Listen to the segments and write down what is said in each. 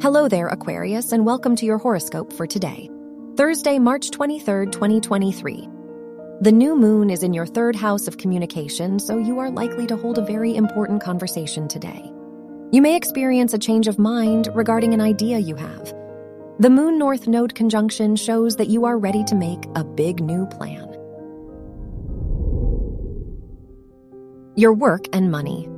Hello there, Aquarius, and welcome to your horoscope for today, Thursday, March 23rd, 2023. The new moon is in your third house of communication, so you are likely to hold a very important conversation today. You may experience a change of mind regarding an idea you have. The Moon North Node conjunction shows that you are ready to make a big new plan. Your work and money.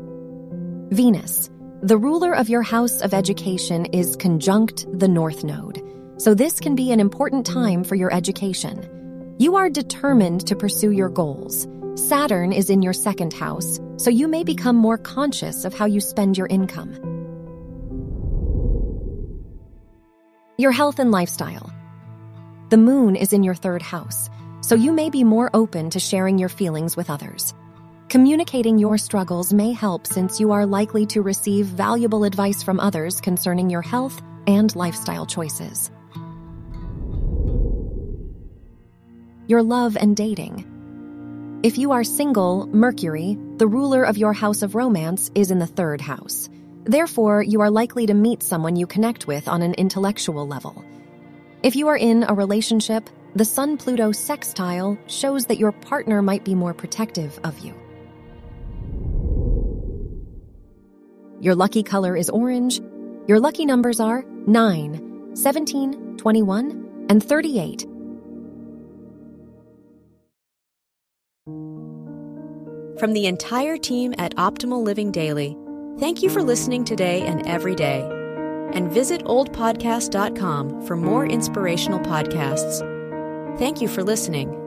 Venus, the ruler of your house of education, is conjunct the North Node, so this can be an important time for your education. You are determined to pursue your goals. Saturn is in your second house, so you may become more conscious of how you spend your income. Your health and lifestyle. The moon is in your third house, so you may be more open to sharing your feelings with others. Communicating your struggles may help since you are likely to receive valuable advice from others concerning your health and lifestyle choices. your love and dating. If you are single, Mercury, the ruler of your house of romance, is in the third house. Therefore, you are likely to meet someone you connect with on an intellectual level. If you are in a relationship, the Sun Pluto sextile shows that your partner might be more protective of you. Your lucky color is orange. Your lucky numbers are 9, 17, 21, and 38. From the entire team at Optimal Living Daily, thank you for listening today and every day. And visit oldpodcast.com for more inspirational podcasts. Thank you for listening.